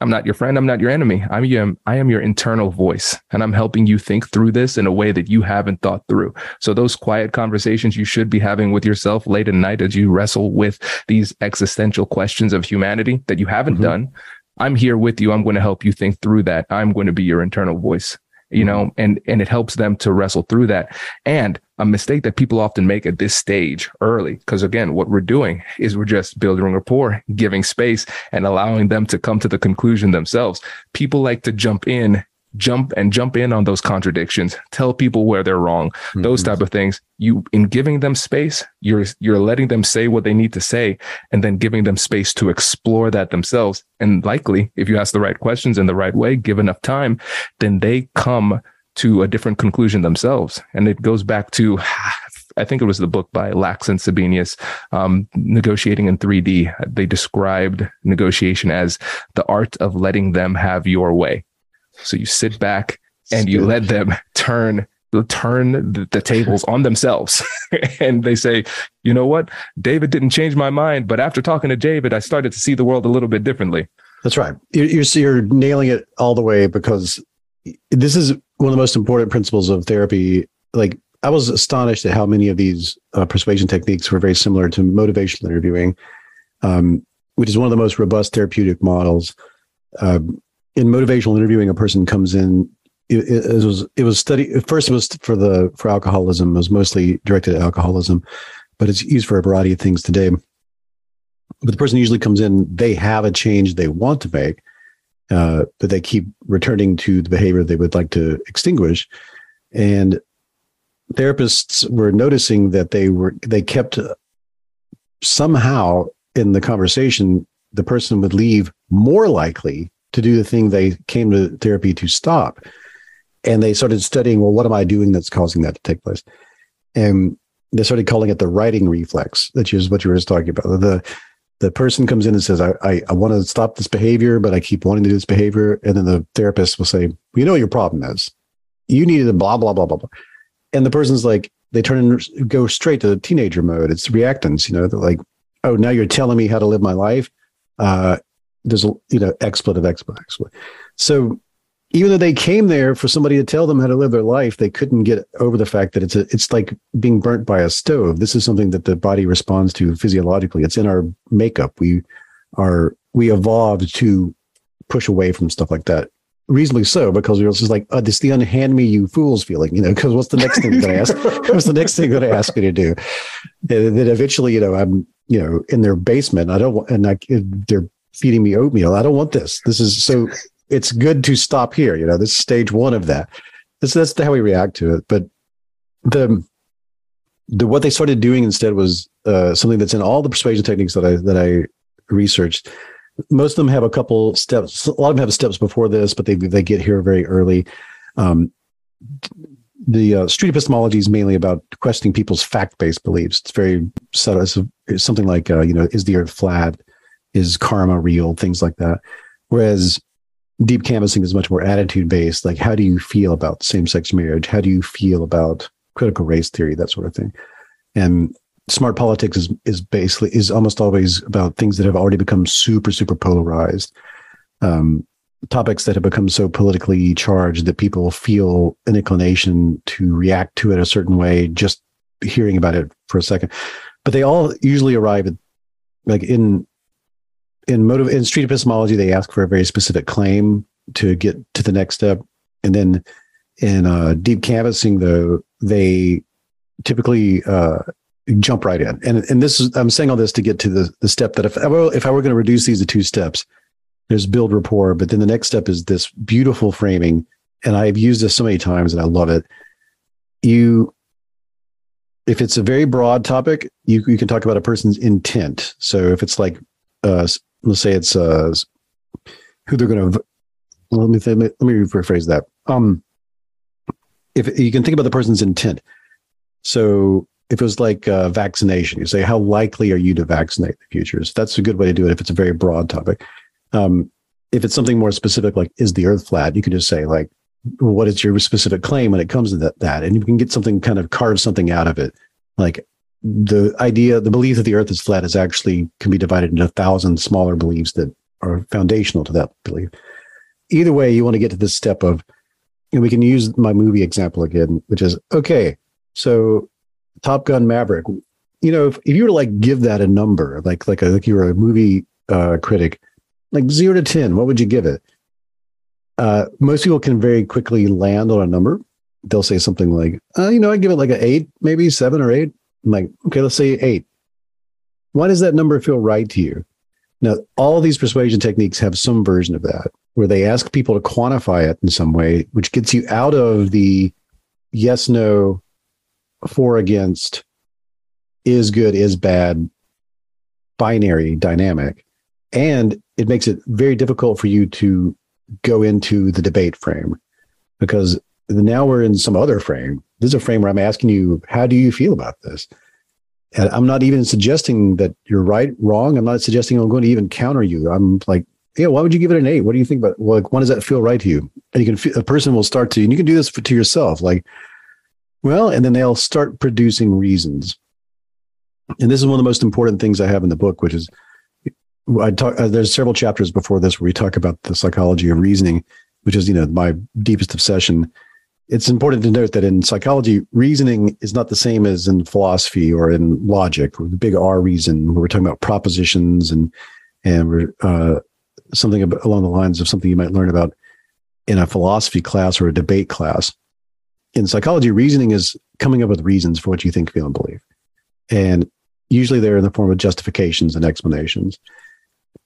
I'm not your friend. I'm not your enemy. I'm your, I am your internal voice and I'm helping you think through this in a way that you haven't thought through. So those quiet conversations you should be having with yourself late at night as you wrestle with these existential questions of humanity that you haven't mm-hmm. done. I'm here with you. I'm going to help you think through that. I'm going to be your internal voice you know, and, and it helps them to wrestle through that. And a mistake that people often make at this stage early, because again, what we're doing is we're just building rapport, giving space and allowing them to come to the conclusion themselves. People like to jump in jump and jump in on those contradictions tell people where they're wrong mm-hmm. those type of things you in giving them space you're you're letting them say what they need to say and then giving them space to explore that themselves and likely if you ask the right questions in the right way give enough time then they come to a different conclusion themselves and it goes back to I think it was the book by Lax and Sebenius, um, Negotiating in 3D. They described negotiation as the art of letting them have your way. So you sit back and you let them turn turn the, the tables on themselves and they say you know what david didn't change my mind but after talking to david i started to see the world a little bit differently That's right. You're, you're, you're nailing it all the way because this is one of the most important principles of therapy. Like I was astonished at how many of these uh, persuasion techniques were very similar to motivational interviewing, um, which is one of the most robust therapeutic models. Uh, in motivational interviewing, a person comes in. It, it, was it was study first. It was for the for alcoholism. It was mostly directed at alcoholism, but it's used for a variety of things today. But the person usually comes in. They have a change they want to make, uh, but they keep returning to the behavior they would like to extinguish. And therapists were noticing that they were they kept somehow in the conversation the person would leave more likely to do the thing they came to therapy to stop and they started studying well what am i doing that's causing that to take place and they started calling it the righting reflex which is what you were just talking about the the person comes in and says, I, I, I want to stop this behavior, but I keep wanting to do this behavior. And then the therapist will say, well, you know, what your problem is you needed a blah, blah, blah, blah, blah. And the person's like, they turn and go straight to teenager mode. It's reactance, you know, they're like, oh, now you're telling me how to live my life. Uh, there's a, you know, expletive, expletive, expletive. So even though they came there for somebody to tell them how to live their life, they couldn't get over the fact that it's a, it's like being burnt by a stove. This is something that the body responds to physiologically. It's in our makeup. We are we evolved to push away from stuff like that. Reasonably so, because we are just like, oh, this the unhand me, you fools feeling, you know, because what's the next thing that I ask? what's the next thing going to ask me to do? And then eventually, you know, I'm, you know, in their basement. I don't want, and I, they're feeding me oatmeal. I don't want this. This is so it's good to stop here. You know, this is stage one of that. This that's how we react to it. But the the what they started doing instead was uh, something that's in all the persuasion techniques that I that I researched. Most of them have a couple steps. A lot of them have steps before this, but they they get here very early. Um, the uh, street epistemology is mainly about questioning people's fact-based beliefs. It's very subtle. It's, it's something like, uh, you know, is the earth flat? Is karma real? Things like that. Whereas deep canvassing is much more attitude based. Like, how do you feel about same sex marriage? How do you feel about critical race theory? That sort of thing. And smart politics is is basically is almost always about things that have already become super super polarized. Um, topics that have become so politically charged that people feel an inclination to react to it a certain way just hearing about it for a second but they all usually arrive at like in in motive in street epistemology, they ask for a very specific claim to get to the next step, and then in uh, deep canvassing, though, they typically uh, jump right in. And and this is I'm saying all this to get to the the step that if I were, if I were going to reduce these to two steps, there's build rapport, but then the next step is this beautiful framing, and I've used this so many times and I love it. You if it's a very broad topic, you, you can talk about a person's intent. So if it's like uh, let's say it's uh, who they're going to. Let me th- let me rephrase that. Um, if you can think about the person's intent, so if it was like uh, vaccination, you say how likely are you to vaccinate in the future? So that's a good way to do it if it's a very broad topic. Um, if it's something more specific, like is the Earth flat, you can just say like, what is your specific claim when it comes to that, that, and you can get something kind of carve something out of it, like the idea, the belief that the earth is flat is actually can be divided into a thousand smaller beliefs that are foundational to that belief. Either way, you want to get to this step of, and we can use my movie example again, which is okay. So, Top Gun Maverick, you know, if, if you were to like give that a number, like like a, like you were a movie uh, critic, like zero to ten, what would you give it? Uh, most people can very quickly land on a number. They'll say something like, uh, you know, I give it like an eight, maybe seven or eight. Like, okay, let's say eight. Why does that number feel right to you? Now, all these persuasion techniques have some version of that where they ask people to quantify it in some way, which gets you out of the yes, no, for, against, is good, is bad binary dynamic. And it makes it very difficult for you to go into the debate frame because now we're in some other frame this is a frame where I'm asking you, how do you feel about this? And I'm not even suggesting that you're right, wrong. I'm not suggesting I'm going to even counter you. I'm like, yeah, why would you give it an eight? What do you think about? Like, why does that feel right to you? And you can, a person will start to, and you can do this for, to yourself, like, well, and then they'll start producing reasons. And this is one of the most important things I have in the book, which is I talk. Uh, there's several chapters before this where we talk about the psychology of reasoning, which is you know my deepest obsession. It's important to note that in psychology, reasoning is not the same as in philosophy or in logic, or the big R reason, we're talking about propositions and and uh, something along the lines of something you might learn about in a philosophy class or a debate class. In psychology, reasoning is coming up with reasons for what you think, feel, and believe. And usually they're in the form of justifications and explanations.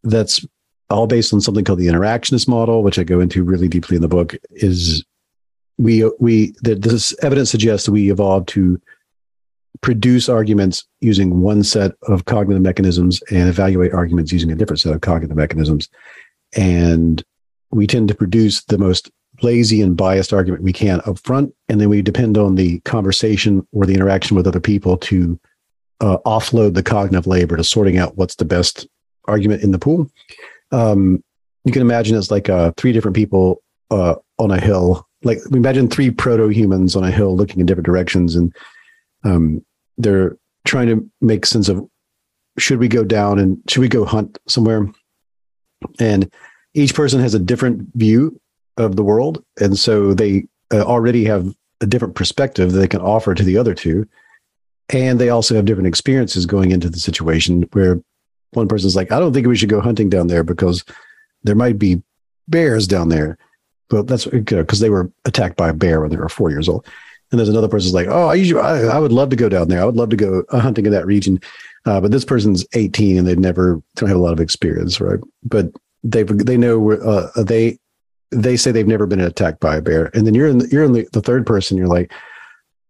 That's all based on something called the interactionist model, which I go into really deeply in the book. Is we we that this evidence suggests we evolved to produce arguments using one set of cognitive mechanisms and evaluate arguments using a different set of cognitive mechanisms. And we tend to produce the most lazy and biased argument we can up front, and then we depend on the conversation or the interaction with other people to uh, offload the cognitive labor to sorting out what's the best argument in the pool. Um, you can imagine it's like uh, three different people uh, on a hill. Like we imagine three proto humans on a hill looking in different directions, and um, they're trying to make sense of should we go down and should we go hunt somewhere. And each person has a different view of the world, and so they uh, already have a different perspective that they can offer to the other two and they also have different experiences going into the situation where one person's like, I don't think we should go hunting down there because there might be bears down there. But that's because they were attacked by a bear when they were four years old. And there's another person's like, oh, I usually, I, I would love to go down there. I would love to go uh, hunting in that region. Uh, but this person's 18 and they've never don't have a lot of experience, right? But they they know uh, they they say they've never been attacked by a bear, and then you're in the, you're in the, the third person. You're like,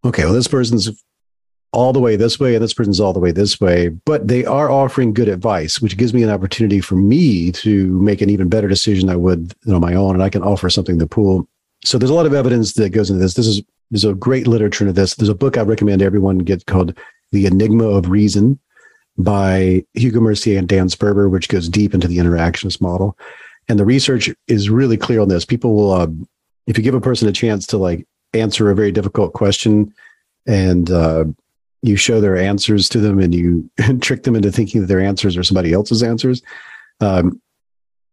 okay, well, this person's all the way this way and this person's all the way this way but they are offering good advice which gives me an opportunity for me to make an even better decision i would on my own and i can offer something to the pool. So there's a lot of evidence that goes into this. This is there's a great literature into this. There's a book i recommend everyone get called the enigma of reason by hugo mercier and dan sperber which goes deep into the interactionist model. And the research is really clear on this. People will uh, if you give a person a chance to like answer a very difficult question and uh, you show their answers to them and you trick them into thinking that their answers are somebody else's answers. Um,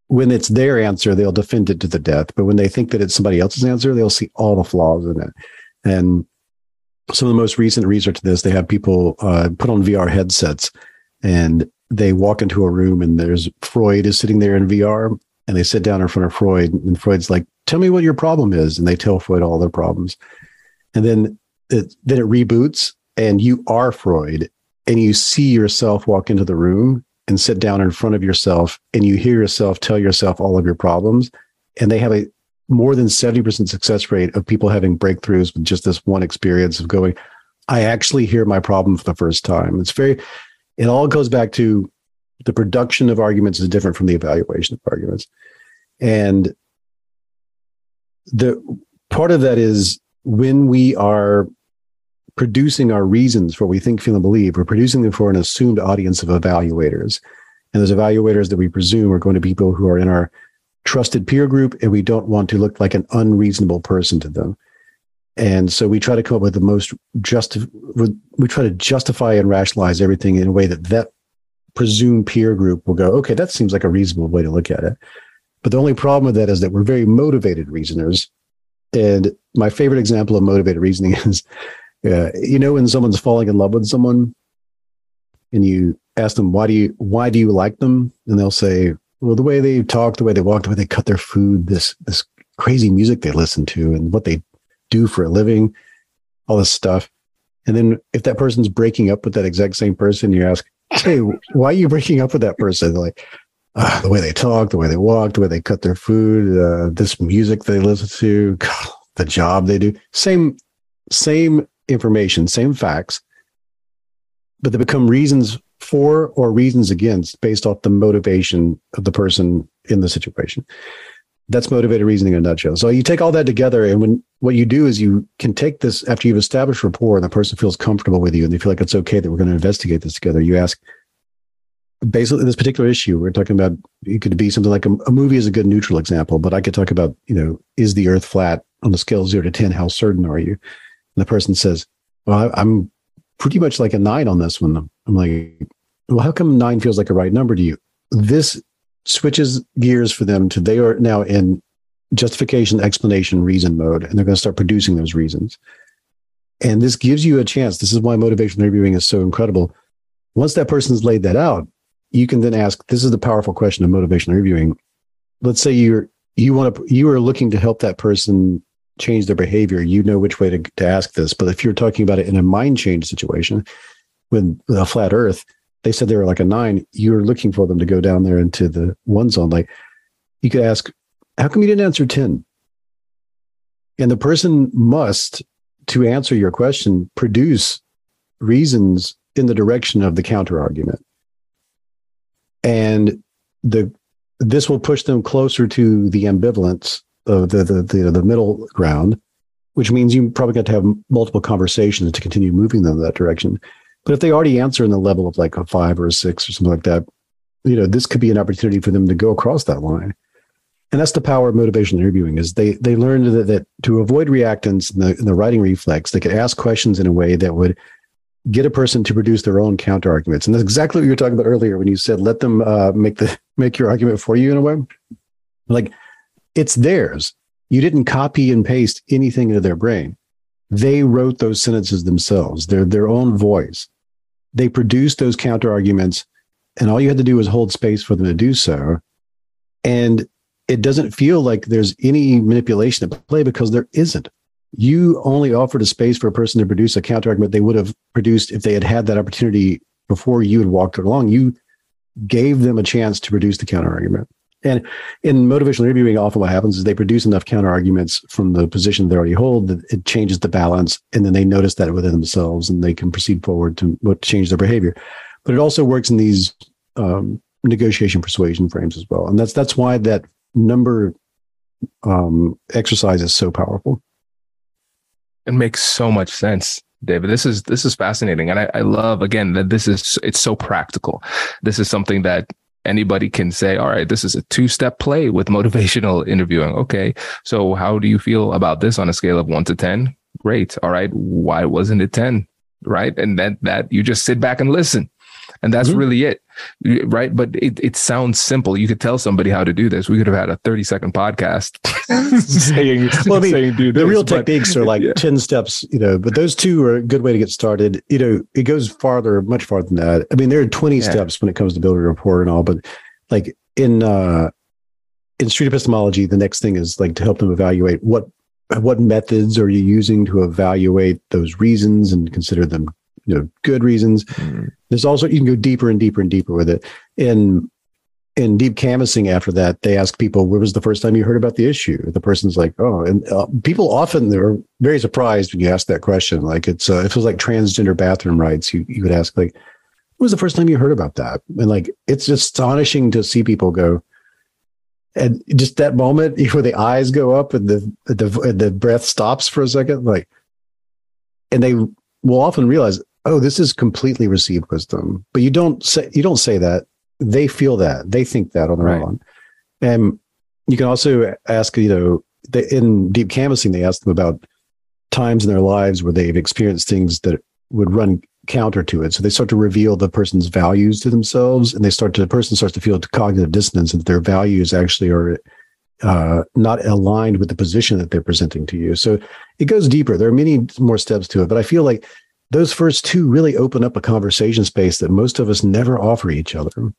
when it's their answer, they'll defend it to the death. But when they think that it's somebody else's answer, they'll see all the flaws in it. And some of the most recent research to this, they have people uh, put on VR headsets and they walk into a room and there's Freud is sitting there in VR and they sit down in front of Freud and Freud's like, tell me what your problem is. And they tell Freud all their problems. And then it, then it reboots and you are Freud and you see yourself walk into the room and sit down in front of yourself and you hear yourself tell yourself all of your problems and they have a more than 70% success rate of people having breakthroughs with just this one experience of going i actually hear my problem for the first time. It's very it all goes back to the production of arguments is different from the evaluation of arguments. And the part of that is when we are producing our reasons for what we think, feel, and believe. We're producing them for an assumed audience of evaluators. And those evaluators that we presume are going to be people who are in our trusted peer group, and we don't want to look like an unreasonable person to them. And so we try to come up with the most just, we try to justify and rationalize everything in a way that that presumed peer group will go, okay, that seems like a reasonable way to look at it. But the only problem with that is that we're very motivated reasoners. And my favorite example of motivated reasoning is yeah, you know when someone's falling in love with someone, and you ask them why do you why do you like them, and they'll say, well, the way they talk, the way they walk, the way they cut their food, this this crazy music they listen to, and what they do for a living, all this stuff. And then if that person's breaking up with that exact same person, you ask, hey, why are you breaking up with that person? They're like, ah, the way they talk, the way they walk, the way they cut their food, uh, this music they listen to, God, the job they do. Same, same information, same facts, but they become reasons for or reasons against based off the motivation of the person in the situation. That's motivated reasoning in a nutshell. So you take all that together, and when what you do is you can take this after you've established rapport and the person feels comfortable with you and they feel like it's okay that we're going to investigate this together. You ask, basically, this particular issue we're talking about, it could be something like a, a movie is a good neutral example, but I could talk about, you know, is the Earth flat on a scale of zero to ten? How certain are you? The person says, Well, I'm pretty much like a nine on this one. I'm like, Well, how come nine feels like a right number to you? this switches gears for them to they are now in justification, explanation, reason mode, and they're going to start producing those reasons. And this gives you a chance. This is why motivational interviewing is so incredible. Once that person's laid that out, you can then ask. This is the powerful question of motivational interviewing. Let's say you're you want to you are looking to help that person change their behavior. You know which way to, to ask this. But if you're talking about it in a mind change situation with a flat Earth, they said they were like a nine. You're looking for them to go down there into the one zone. Like you could ask, how come you didn't answer 10? And the person must, to answer your question, produce reasons in the direction of the counter argument. And the this will push them closer to the ambivalence of the the the, the middle ground, which means you probably got to have multiple conversations to continue moving them in that direction. But if they already answer in the level of like a five or a six or something like that, you know, this could be an opportunity for them to go across that line. And that's the power of motivational interviewing is they they learned that, that to avoid reactance in the, in the righting reflex, they could ask questions in a way that would get a person to produce their own counter arguments. And that's exactly what you were talking about earlier when you said let them uh, make the make your argument for you in a way. Like it's theirs. You didn't copy and paste anything into their brain. They wrote those sentences themselves. They're their own voice they produced those counter arguments and all you had to do was hold space for them to do so and it doesn't feel like there's any manipulation at play because there isn't you only offered a space for a person to produce a counter argument they would have produced if they had had that opportunity before you had walked along you gave them a chance to produce the counter argument and in motivational interviewing, often what happens is they produce enough counter arguments from the position they already hold that it changes the balance. And then they notice that within themselves and they can proceed forward to what change their behavior. But it also works in these um, negotiation persuasion frames as well. And that's, that's why that number um, exercise is so powerful. It makes so much sense. David. This is this is fascinating, and I, I, love again that this is it's so practical. This is something that anybody can say, all right, this is a two step play with motivational interviewing. Okay. So how do you feel about this on a scale of one to 10? Great. All right. Why wasn't it 10? Right. And then that you just sit back and listen. And that's mm-hmm. really it right? But it, it sounds simple. You could tell somebody how to do this. We could have had a 30 second podcast saying, well, I mean, saying do this, The real but, techniques are like yeah. 10 steps, you know, but those two are a good way to get started. You know, it goes farther, much farther than that. I mean, there are 20 yeah. steps when it comes to building a rapport and all, but like in, uh, in street epistemology, the next thing is like to help them evaluate what what methods are you using to evaluate those reasons and consider them you know good reasons. Mm-hmm. There's also you can go deeper and deeper and deeper with it. In in deep canvassing after that, they ask people, "When was the first time you heard about the issue?" The person's like, "Oh," and uh, people often they're very surprised when you ask that question. Like it's uh, it was like transgender bathroom rights. You you would ask like, "When was the first time you heard about that?" And like it's astonishing to see people go. And just that moment where the eyes go up and the the the breath stops for a second, like, and they will often realize, oh, this is completely received wisdom. But you don't say you don't say that. They feel that. They think that on their right. own. And you can also ask, you know, they, in deep canvassing, they ask them about times in their lives where they've experienced things that would run counter to it. So they start to reveal the person's values to themselves, and they start to the person starts to feel cognitive dissonance, and their values actually are uh, not aligned with the position that they're presenting to you. So it goes deeper. There are many more steps to it, but I feel like those first two really open up a conversation space that most of us never offer each other.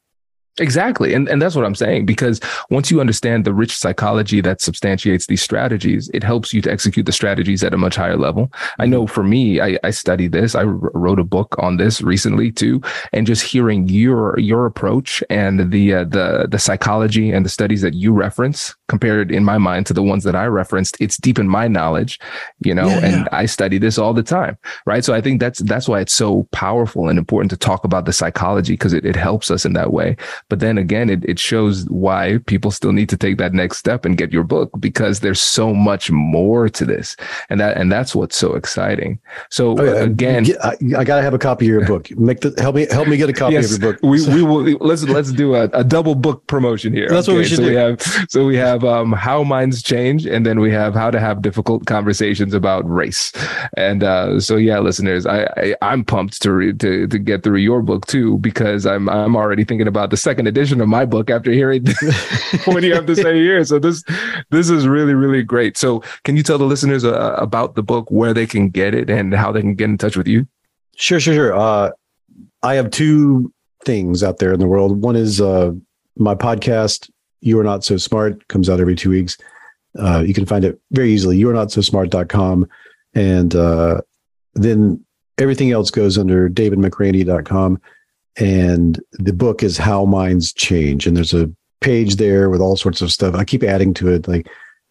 Exactly. And, and that's what I'm saying, because once you understand the rich psychology that substantiates these strategies, it helps you to execute the strategies at a much higher level. I know for me, I, I study this. I wrote a book on this recently too. And just hearing your, your approach and the, uh, the, the psychology and the studies that you reference compared in my mind to the ones that I referenced, it's deep in my knowledge, you know, yeah, and I study this all the time. Right. So I think that's, that's why it's so powerful and important to talk about the psychology because it, it helps us in that way. But then again, it, it shows why people still need to take that next step and get your book because there's so much more to this. And that, and that's what's so exciting. So oh, yeah. again, I, I got to have a copy of your book. Make the, help me, help me get a copy yes, of your book. We, we will, let's, let's do a, a double book promotion here. That's okay? what we should so do. We have, so we have, um, how minds change. And then we have how to have difficult conversations about race. And, uh, so yeah, listeners, I, I am pumped to, re- to, to get through your book too, because I'm, I'm already thinking about the second an edition of my book after hearing what you have to say here. So this this is really really great. So can you tell the listeners uh, about the book, where they can get it, and how they can get in touch with you? Sure, sure, sure. Uh, I have two things out there in the world. One is uh, my podcast, You Are Not So Smart, comes out every two weeks. Uh, you can find it very easily, you are not so smart.com. And uh, then everything else goes under davidmcraney.com. And the book is How Minds Change. And there's a page there with all sorts of stuff. I keep adding to it. Like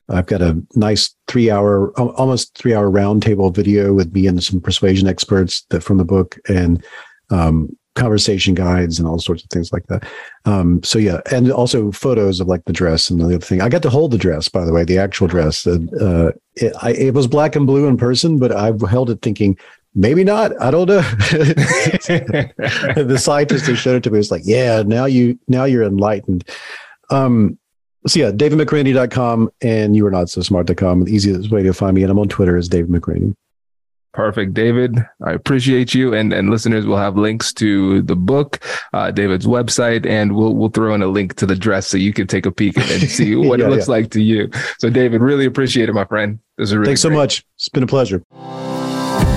I've got a nice three hour, almost three hour roundtable video with me and some persuasion experts that from the book. And um, conversation guides and all sorts of things like that. Um, so yeah, and also photos of like the dress and the other thing. I got to hold the dress, by the way, the actual dress. Uh, it, I, it was black and blue in person, but I held it thinking maybe not. I don't know. the scientist who showed it to me was like, yeah, now you now you're enlightened. Um, so yeah, davidmcraney.com and you are not so smart.com. The easiest way to find me. And I'm on Twitter as David McRaney. Perfect, David. I appreciate you, and and listeners will have links to the book, uh, David's website, and we'll we'll throw in a link to the dress so you can take a peek and see what yeah, it looks yeah. like to you. So, David, really appreciate it, my friend. This is really thanks great. so much. It's been a pleasure.